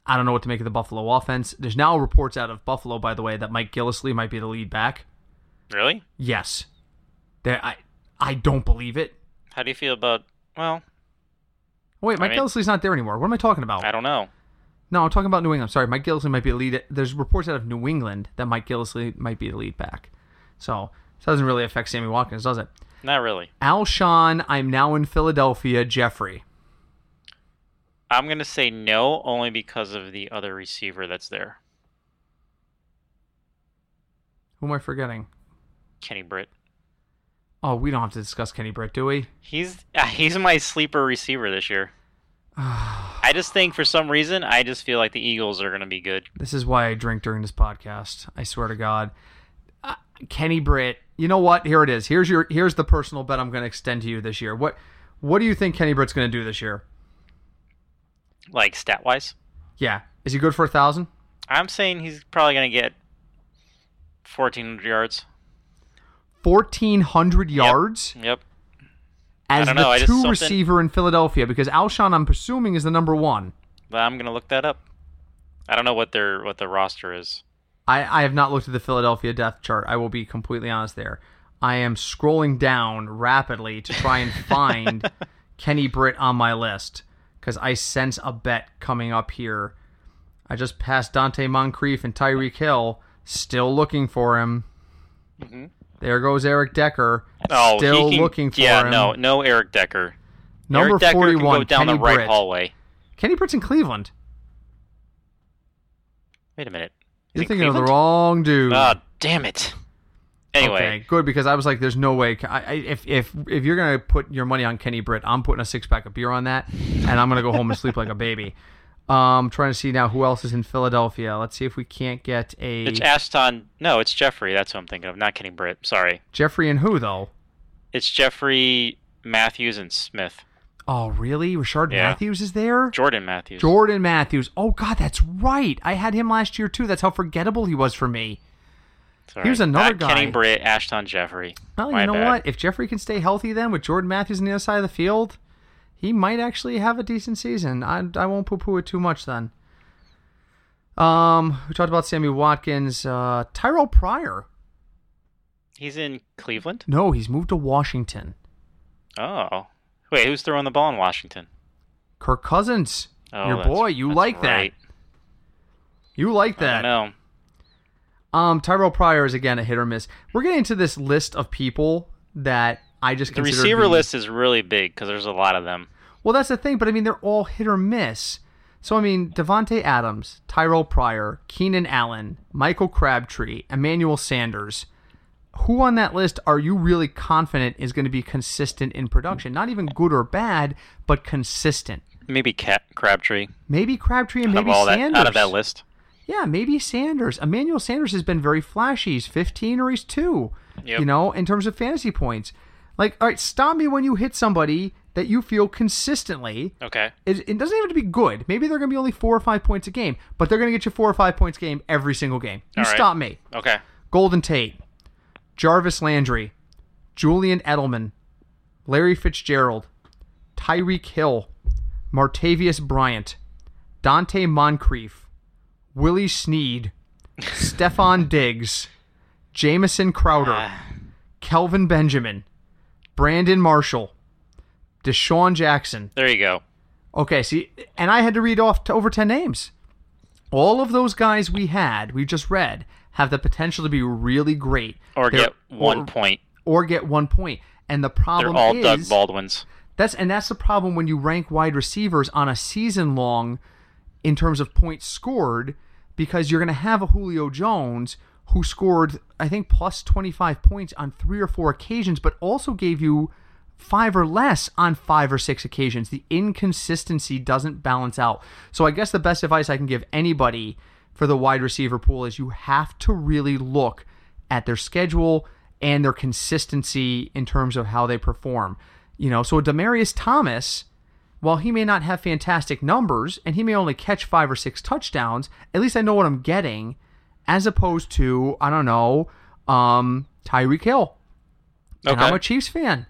I don't know what to make of the Buffalo offense. There's now reports out of Buffalo, by the way, that Mike Gillislee might be the lead back. Really? Yes, there. I I don't believe it. How do you feel about? Well, wait, Mike mean- Gillislee's not there anymore. What am I talking about? I don't know. No, I'm talking about New England. Sorry, Mike Gillislee might be a lead. There's reports out of New England that Mike Gillislee might be the lead back. So it doesn't really affect Sammy Watkins, does it? Not really. Alshon, I'm now in Philadelphia. Jeffery. I'm gonna say no, only because of the other receiver that's there, Who am I forgetting? Kenny Britt. Oh, we don't have to discuss Kenny Britt, do we? He's uh, he's my sleeper receiver this year. I just think for some reason I just feel like the Eagles are gonna be good. This is why I drink during this podcast. I swear to God. Uh, Kenny Britt. You know what? Here it is. Here's your here's the personal bet I'm going to extend to you this year. What what do you think Kenny Britt's going to do this year? Like stat wise, Yeah, is he good for a thousand? I'm saying he's probably gonna get 1,400 yards. Fourteen hundred yards. Yep. As don't know, the two receiver in Philadelphia because Alshon, I'm presuming, is the number one. I'm gonna look that up. I don't know what their what the roster is. I, I have not looked at the Philadelphia depth chart. I will be completely honest there. I am scrolling down rapidly to try and find Kenny Britt on my list because I sense a bet coming up here. I just passed Donte Moncrief and Tyreek Hill, still looking for him. Mm-hmm. There goes Eric Decker. Oh, still he can, looking for yeah, him. no, no Eric Decker. Number Eric Decker 41, can go down Kenny the right Britt. hallway. Kenny Britt's in Cleveland. Wait a minute. You're Is it thinking of the wrong dude. Ah, damn it. Anyway, Okay, good because I was like, "There's no way." I, I, if if if you're gonna put your money on Kenny Britt, I'm putting a six pack of beer on that, and I'm gonna go home and sleep like a baby. Um, trying to see now who else is in Philadelphia. Let's see if we can't get a it's Aston. No, it's Jeffery. That's what I'm thinking of. Not Kenny Britt. Sorry. Jeffery and who though? It's Jeffery Matthews and Smith. Oh, really? Richard Yeah. Matthews is there. Jordan Matthews. Jordan Matthews. Oh God, that's right. I had him last year too. That's how forgettable he was for me. Sorry. here's another guy. Not Kenny. Britt, Ashton Jeffery. Well, My you know bad. what? If Jeffery can stay healthy, then with Jordan Matthews on the other side of the field, he might actually have a decent season. I, I won't poo poo it too much then. Um, we talked about Sammy Watkins, uh, Terrelle Pryor. He's in Cleveland. No, he's moved to Washington. Oh, wait, who's throwing the ball in Washington? Kirk Cousins, Oh, your boy. You like right. that? You like that? know. Um, Terrelle Pryor is again a hit or miss. We're getting to this list of people that I just The receiver the- list is really big because there's a lot of them. Well, that's the thing, but I mean, they're all hit or miss. So, I mean, Davante Adams, Terrelle Pryor, Keenan Allen, Michael Crabtree, Emmanuel Sanders. Who on that list are you really confident is going to be consistent in production? Not even good or bad, but consistent. Maybe Cat Crabtree. Maybe Crabtree and maybe all that, Sanders. out of that list. Yeah, maybe Sanders. Emmanuel Sanders has been very flashy. He's 15 or he's 2. Yep. You know, in terms of fantasy points. Like, all right, stop me when you hit somebody that you feel consistently Okay. it, it doesn't even have to be good. Maybe they're going to be only four or five points a game, but they're going to get you four or five points a game every single game. You right. stop me. Okay. Golden Tate, Jarvis Landry, Julian Edelman, Larry Fitzgerald, Tyreek Hill, Martavis Bryant, Donte Moncrief, Willie Snead, Stefon Diggs, Jamison Crowder, Ah, Kelvin Benjamin, Brandon Marshall, DeSean Jackson, there you go. Okay, see, and I had to read off to over 10 names. All of those guys we had, we just read, have the potential to be really great. Or They're- get one or, point. or get one point. And the problem They're all is Doug Baldwins. that's and that's the problem when you rank wide receivers on a season long in terms of points scored because you're going to have a Julio Jones who scored I think plus 25 points on 3 or 4 occasions but also gave you 5 or less on 5 or 6 occasions. The inconsistency doesn't balance out. So I guess the best advice I can give anybody for the wide receiver pool is you have to really look at their schedule and their consistency in terms of how they perform. You know, so Demaryius Thomas, while he may not have fantastic numbers and he may only catch five or six touchdowns, at least I know what I'm getting, as opposed to I don't know, um, Tyreek Hill. And I'm a Chiefs fan.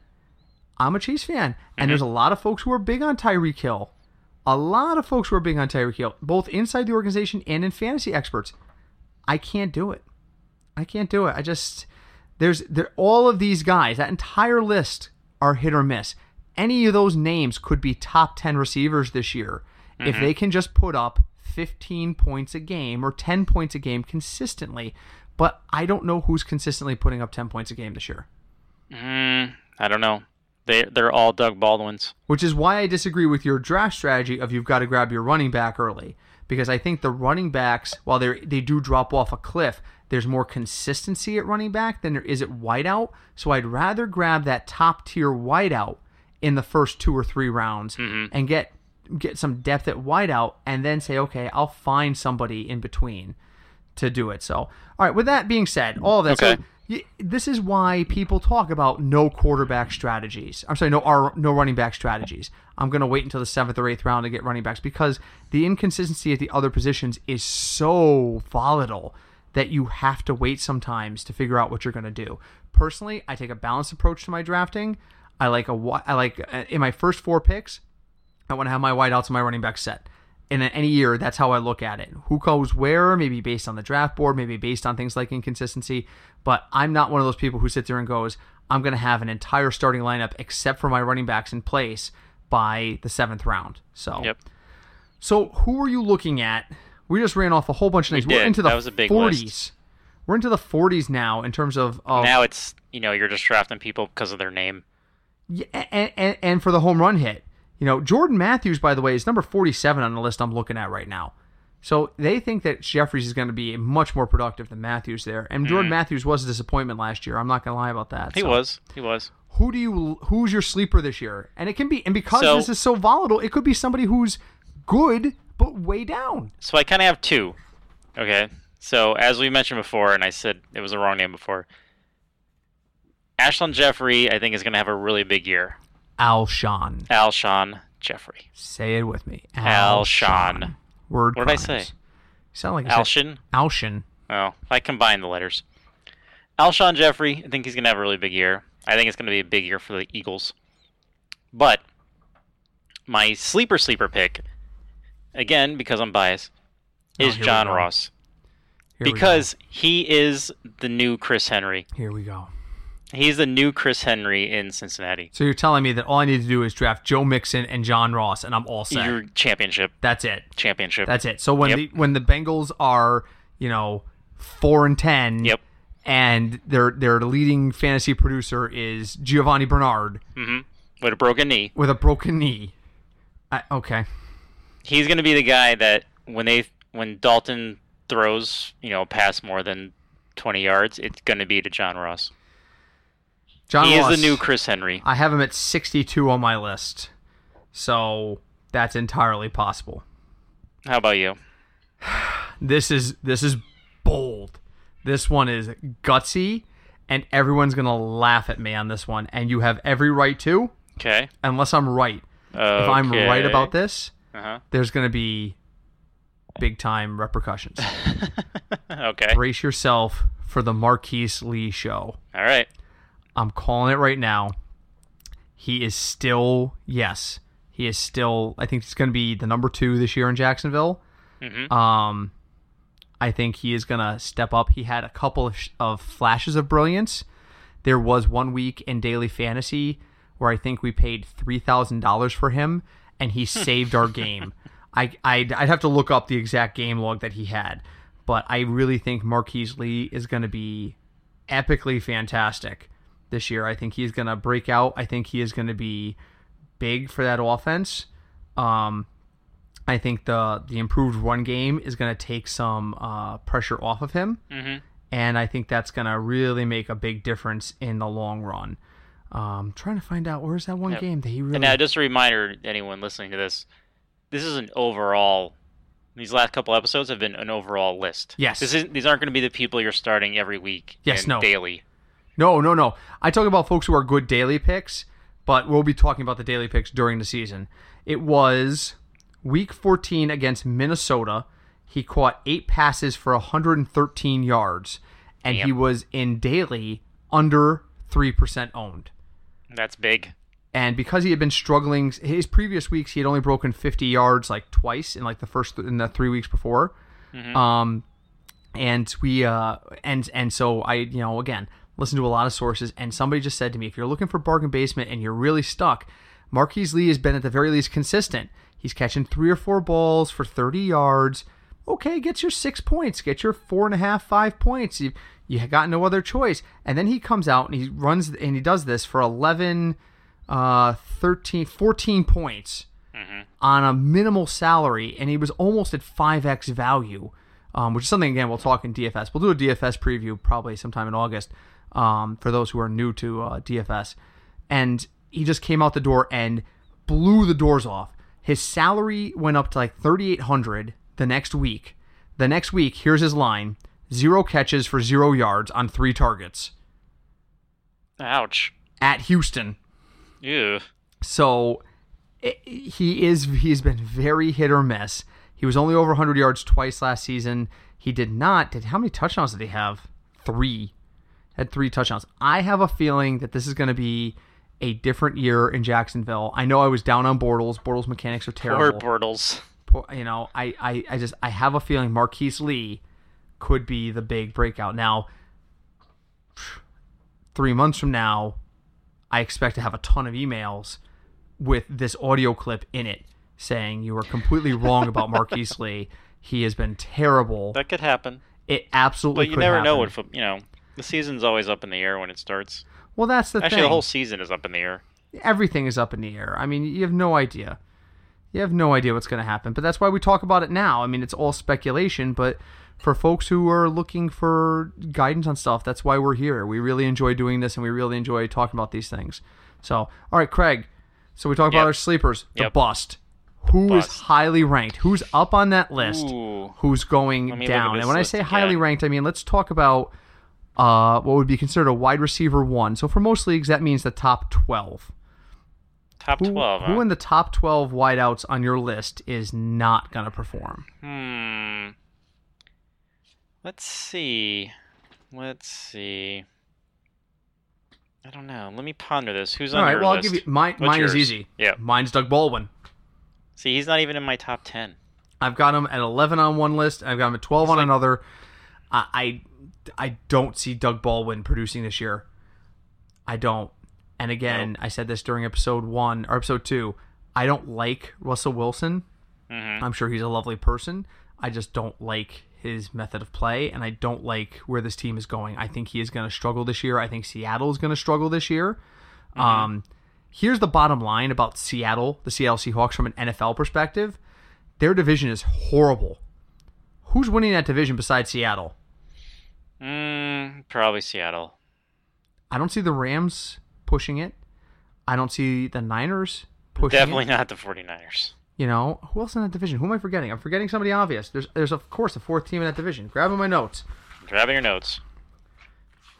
I'm a Chiefs fan, and there's a lot of folks who are big on Tyreek Hill. A lot of folks who are big on Tyreek Hill, both inside the organization and in fantasy experts. I can't do it. I can't do it. I just there's there all of these guys, that entire list are hit or miss. Any of those names could be top 10 receivers this year if they can just put up 15 points a game or 10 points a game consistently. But I don't know who's consistently putting up 10 points a game this year. Mm, I don't know. They they're all Doug Baldwins. Which is why I disagree with your draft strategy of you've got to grab your running back early. Because I think the running backs, while they they do drop off a cliff, there's more consistency at running back than there is at wideout. So I'd rather grab that top tier wideout in the first two or three rounds mm-hmm. and get get some depth at wideout, and then say, okay, I'll find somebody in between to do it. So, all right. With that being said, all of that. Okay. So this is why people talk about no quarterback strategies. I'm sorry, no R, no running back strategies. I'm going to wait until the seventh or eighth round to get running backs because the inconsistency at the other positions is so volatile that you have to wait sometimes to figure out what you're going to do. Personally, I take a balanced approach to my drafting. I like a I like uh, in my first four picks, I want to have my wideouts and my running back set. In any year, that's how I look at it. Who goes where, maybe based on the draft board, maybe based on things like inconsistency. But I'm not one of those people who sits there and goes, I'm going to have an entire starting lineup except for my running backs in place by the seventh round. So, Yep. so who are you looking at? We just ran off a whole bunch of names. did. We're into the was a big 40s. list. We're into the 40s now in terms of, of Now it's you know you're just drafting people because of their name. Yeah, and, and, and for the home run hit. You know, Jordan Matthews, by the way, is number 47 on the list I'm looking at right now. So they think that Jeffries is going to be much more productive than Matthews there. And Jordan Matthews was a disappointment last year. I'm not going to lie about that. Mm. He So was. He was. Who do you who's your sleeper this year? And it can be and because So- this is so volatile, it could be somebody who's good but way down. So I kind of have two. Okay. So as we mentioned before, and I said it was the wrong name before. Ashland Jeffery, I think, is going to have a really big year. Alshon. Alshon Jeffery. Say it with me. Alshon. Word What did I crimes. say? You sound like Alshin. Alshon. Oh, I combined the letters. Alshon Jeffery, I think he's going to have a really big year. I think it's going to be a big year for the Eagles. But my sleeper sleeper pick, again because I'm biased, Oh, is we John. Ross Here because he is the new Chris Henry. here we go. He's the new Chris Henry in Cincinnati. So you're telling me that all I need to do is draft Joe Mixon and John Ross, and I'm all set. Your championship, That's it. championship. That's it. So when Yep. the when the Bengals are, you know, four and ten, Yep. and their their leading fantasy producer is Giovani Bernard hmm With a broken knee, with a broken knee. I, okay, he's going to be the guy that when they when Dalton throws, you know, pass more than 20 yards, it's going to be to John Ross. John he is the new Chris Henry. I have him at 62 on my list, so that's entirely possible. How about you? This is this is bold. This one is gutsy, and everyone's gonna laugh at me on this one, and you have every right to, Okay. unless I'm right. If I'm right about this, Uh there's gonna be big time repercussions. okay. Brace yourself for the Marquise Lee show. All right. I'm calling it right now. He is still yes, he is still. I think he's going to be the number two this year in Jacksonville. Mhm. Um, I think he is going to step up. He had a couple of, sh- of flashes of brilliance. There was one week in daily fantasy where I think we paid three thousand dollars for him, and he saved our game. I I'd, I'd have to look up the exact game log that he had, but I really think Marquise Lee is going to be epically fantastic this year. I think he's going to break out. I think he is going to be big for that offense. Um, I think the the improved run game is going to take some uh, pressure off of him, Mhm. and I think that's going to really make a big difference in the long run. Um, trying to find out where's that one Yep. game that he really. And now, just a reminder anyone listening to this: this is an overall. These last couple episodes have been an overall list. Yes. This is these aren't going to be the people you're starting every week. Yes, no. Daily. No, no, no. I talk about folks who are good daily picks, but we'll be talking about the daily picks during the season. It was week 14 against Minnesota. He caught eight passes for 113 yards, and he was in daily under 3% owned. That's big. And because he had been struggling, his previous weeks he had only broken 50 yards like twice in like the first in the three weeks before. Um, and we uh and and so I you know again listen to a lot of sources and somebody just said to me if you're looking for bargain basement and you're really stuck, Marquise Lee has been at the very least consistent. He's catching three or four balls for 30 yards. Okay, get your six points, get your four and a half, five points. You you got no other choice. And then he comes out and he runs and he does this for 11 uh 13 14 points on a minimal salary and he was almost at 5x value um, which is something again we'll talk in dfs we'll do a dfs preview probably sometime in august um, for those who are new to uh, dfs and he just came out the door and blew the doors off his salary went up to like 3800 the next week the next week here's his line zero catches for zero yards on three targets Ouch. at houston Ew. so i he is he's been very hit or miss. He was only over 100 yards twice last season. He did not. Did how many touchdowns did he have? Three. Had three touchdowns. I have a feeling that this is going to be a different year in Jacksonville. I know I was down on Bortles. Bortles mechanics are terrible. Poor. Bortles. Poor- you know, I, I, I just I have a feeling Marquise Lee could be the big breakout. Now, three months from now, I expect to have a ton of emails with this audio clip in it saying you are completely wrong about Marquise Lee. He has been terrible. That could happen. It absolutely But you never know happen. what fo- you know. The season's always up in the air when it starts. Well, that's the Actually, thing. the whole season is up in the air. everything is up in the air. I mean, you have no idea. You have no idea what's going to happen. But that's why we talk about it now. I mean, it's all speculation, but for folks who are looking for guidance on stuff, that's why we're here. We really enjoy doing this and we really enjoy talking about these things. So, all right, Craig. So we talk about our sleepers. The Yep. bust. Who is Bust. highly ranked? Who's up on that list? Ooh. Who's going Let me look at down? And when I say highly ranked, I mean let's talk about uh, what would be considered a wide receiver one. So for most leagues, that means the top twelve. Top Who, 12, who huh? in the top 12 wideouts on your list is not going to perform? Hmm. Let's see. Let's see. I don't know. Let me ponder this. Who's on All right, your well, I'll list? give you mine. What's mine is easy. Yeah. Mine's Doug Baldwin. See, he's not even in my top 10. I've got him at 11 on one list. I've got him at 12 on like- another. I, I I don't see Doug Baldwin producing this year. I don't. And again, I said this during episode one or episode two. I don't like Russell Wilson. hmm I'm sure he's a lovely person. I just don't like his method of play, and I don't like where this team is going. I think he is going to struggle this year. I think Seattle is going to struggle this year. Um, here's the bottom line about Seattle, the Seattle Seahawks, from an NFL perspective. Their division is horrible. Who's winning that division besides Seattle? Mm, probably Seattle. I don't see the Rams pushing it. I don't see the Niners pushing Definitely it. not the 49ers. You know, who else in that division? Who am I forgetting? I'm forgetting somebody obvious. There's, there's of course a fourth team in that division. Grabbing my notes. Grabbing your notes.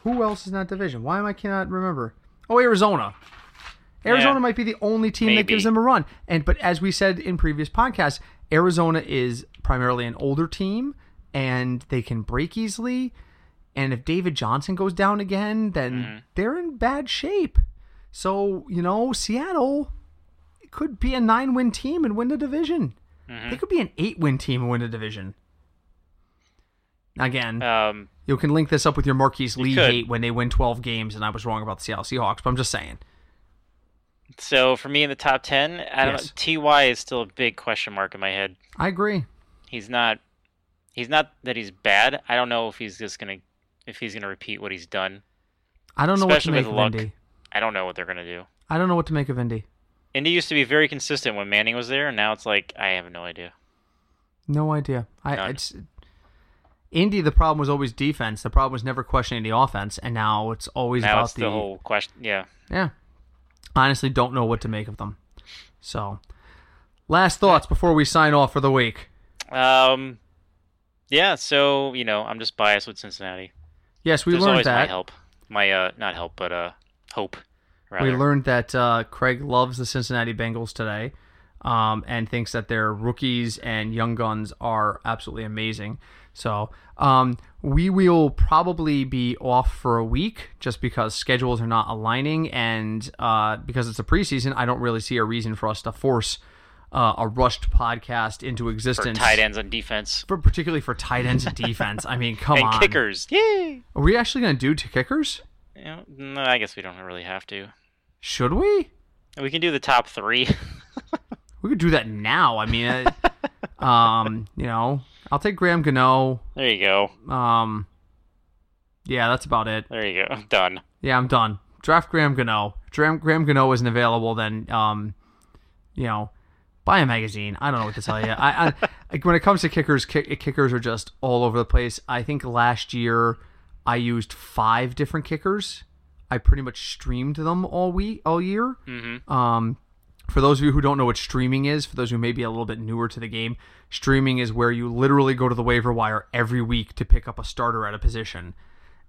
Who else is in that division? Why am I cannot remember? Oh, Arizona. Arizona Yeah. might be the only team that gives them a run. And but as we said in previous podcasts, Arizona is primarily an older team and they can break easily. And if David Johnson goes down again, then Mm-hmm. they're in bad shape. So, you know, Seattle could be a nine win team and win the division. Mm-hmm. They could be an eight win team and win the division. Again, Um, you can link this up with your Marquise Lee could. hate when they win 12 games, and I was wrong about the Seattle Seahawks, but I'm just saying. so for me in the top 10, I don't Yes. Ty is still a big question mark in my head. I agree. He's not. He's not that he's bad. I don't know if he's just gonna if he's gonna repeat what he's done. I don't know what to Especially make of luck. Indy. I don't know what they're gonna do. I don't know what to make of Indy. Indy used to be very consistent when Manning was there, and now it's like I have no idea. No idea. I None. it's Indy. The problem was always defense. The problem was never questioning the offense, and now it's always Now about it's the, whole question. Yeah, Yeah. Honestly, don't know what to make of them. So, last thoughts before we sign off for the week. um, yeah. So you know, I'm just biased with Cincinnati. Yes, we There's learned always my that. help, my uh, not help, but uh, hope. Rather. We learned that uh, Craig loves the Cincinnati Bengals today, um, and thinks that their rookies and young guns are absolutely amazing. So um, we will probably be off for a week just because schedules are not aligning, and uh, because it's a preseason, I don't really see a reason for us to force uh, a rushed podcast into for existence. tight ends on defense For, particularly for tight ends and defense. I mean, come and on. kickers. Yay! Are we actually going to do two kickers? Know, no, I guess we don't really have to. Should we? We can do the top three. We could do that now. I mean, uh, um, you know, I'll take Graham Gano. there you go. Um, yeah, that's about it. There you go. Done. Yeah, I'm done. Draft Graham Gano. Graham, Graham Gano isn't available, then, um, you know, buy a magazine. I don't know what to tell you. I, I when it comes to kickers, kick, kickers are just all over the place. I think last year I used five different kickers. I pretty much streamed them all week, all year. Mm-hmm. Um, for those of you who don't know what streaming is, for those who may be a little bit newer to the game, streaming is where you literally go to the waiver wire every week to pick up a starter at a position.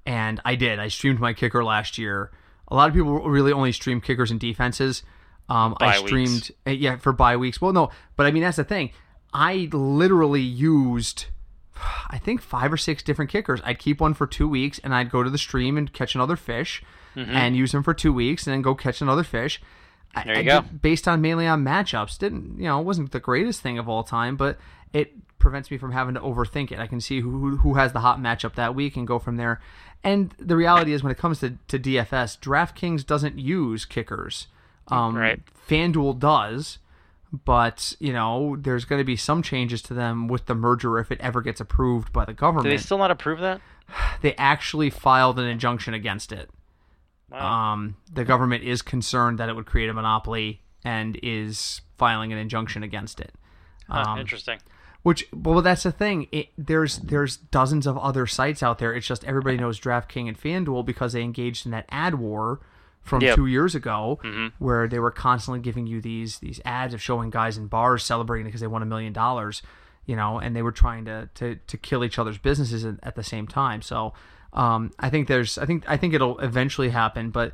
And I did. I streamed my kicker last year. A lot of people really only stream kickers and defenses. Um, I Bye weeks. streamed, uh, yeah, for bye weeks. Well, no, but I mean that's the thing. I literally used I think five or six different kickers. I'd keep one for two weeks, and I'd go to the stream and catch another fish, Mm-hmm. and use them for two weeks, and then go catch another fish. I- There you I go. did- based on mainly on matchups, didn't you know? It wasn't the greatest thing of all time, but it prevents me from having to overthink it. I can see who who has the hot matchup that week and go from there. And the reality is, when it comes to, to DFS, DraftKings doesn't use kickers. Um, Right. FanDuel does, but you know, there's going to be some changes to them with the merger if it ever gets approved by the Do government. they still not approve that? they actually filed an injunction against it. Wow. Um, the government is concerned that it would create a monopoly and is filing an injunction against it. Huh, Um, interesting. which, well, that's the thing. It, there's there's dozens of other sites out there. It's just everybody knows DraftKings and FanDuel because they engaged in that ad war from Yep. two years ago, Mhm. where they were constantly giving you these these ads of showing guys in bars celebrating because they won a million dollars, you know, and they were trying to to to kill each other's businesses at, at the same time. So, um, I think there's I think I think it'll eventually happen, but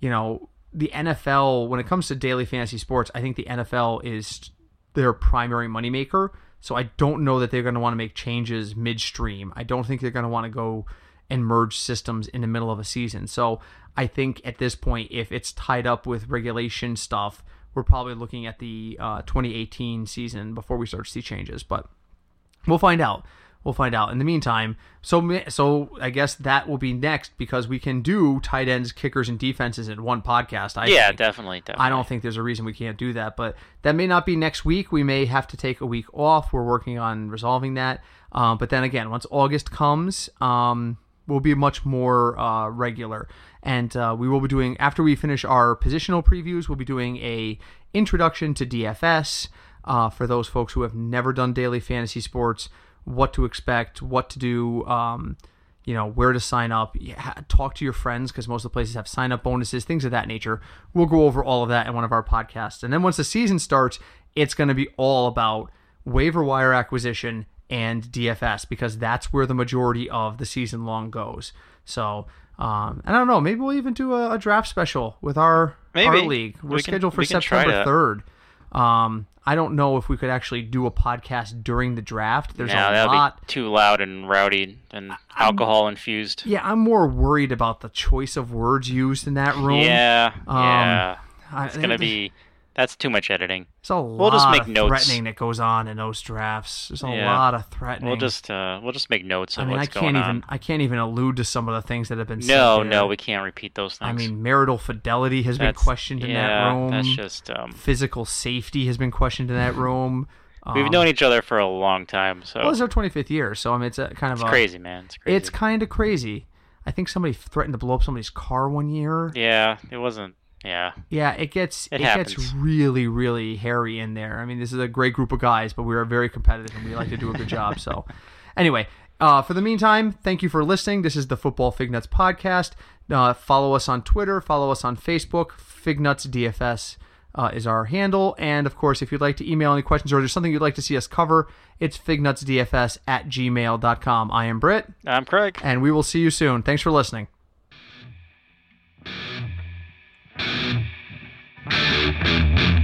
you know, the NFL when it comes to daily fantasy sports, I think the NFL is their primary moneymaker. So I don't know that they're going to want to make changes midstream. I don't think they're going to want to go and merge systems in the middle of a season. So I think at this point, if it's tied up with regulation stuff, we're probably looking at the uh, 2018 season before we start to see changes. But we'll find out. We'll find out. In the meantime, so so I guess that will be next because we can do tight ends, kickers, and defenses in one podcast. I yeah, definitely, definitely. I don't think there's a reason we can't do that, but that may not be next week. We may have to take a week off. We're working on resolving that. Um, but then again, once August comes, um, we'll be much more uh, regular, and uh, we will be doing after we finish our positional previews. We'll be doing a introduction to DFS uh, for those folks who have never done daily fantasy sports. What to expect, what to do. Um, you know where to sign up talk to your friends because most of the places have sign up bonuses things of that nature we'll go over all of that in one of our podcasts and then once the season starts it's going to be all about waiver wire acquisition and dfs because that's where the majority of the season long goes so um, and i don't know maybe we'll even do a, a draft special with our Maybe. our league we're We can- scheduled for we september 3rd um, i don't know if we could actually do a podcast during the draft there's no, a lot too loud and rowdy and alcohol infused. yeah, I'm more worried about the choice of words used in that room. Yeah, Um, yeah. I- It's gonna be. That's too much editing. There's a lot just make of notes. threatening that goes on in those drafts. There's a Yeah. lot of threatening. We'll just uh, we'll just make notes I mean, I can't even on. I can't even allude to some of the things that have been said. No, no, we can't repeat those things. I mean, marital fidelity has That's- been questioned in yeah, that room. That's just um, Physical safety has been questioned in that room. we've Um, known each other for a long time, so Well, it's our 25th year, so I mean, it's a kind of it's a crazy, man. It's crazy. It's kind of crazy. I think somebody threatened to blow up somebody's car one year. yeah, it wasn't. Yeah, Yeah, it gets It it, gets really really hairy in there. I mean, this is a great group of guys, but we are very competitive and we like to do a good job. So, anyway, uh, for the meantime, thank you for listening. This is the Football Fignuts podcast. Uh, follow us on Twitter. Follow us on Facebook. Fignuts DFS uh, is our handle, and of course, if you'd like to email any questions or there's something you'd like to see us cover, it's fignutsdfs at gmail.com. I am Britt, I'm Craig. and we will see you soon. Thanks for listening. Thank you.